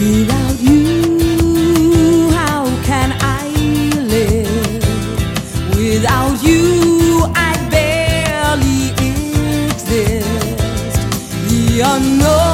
Without you, how can I live? Without you, I barely exist. The unknown.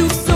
you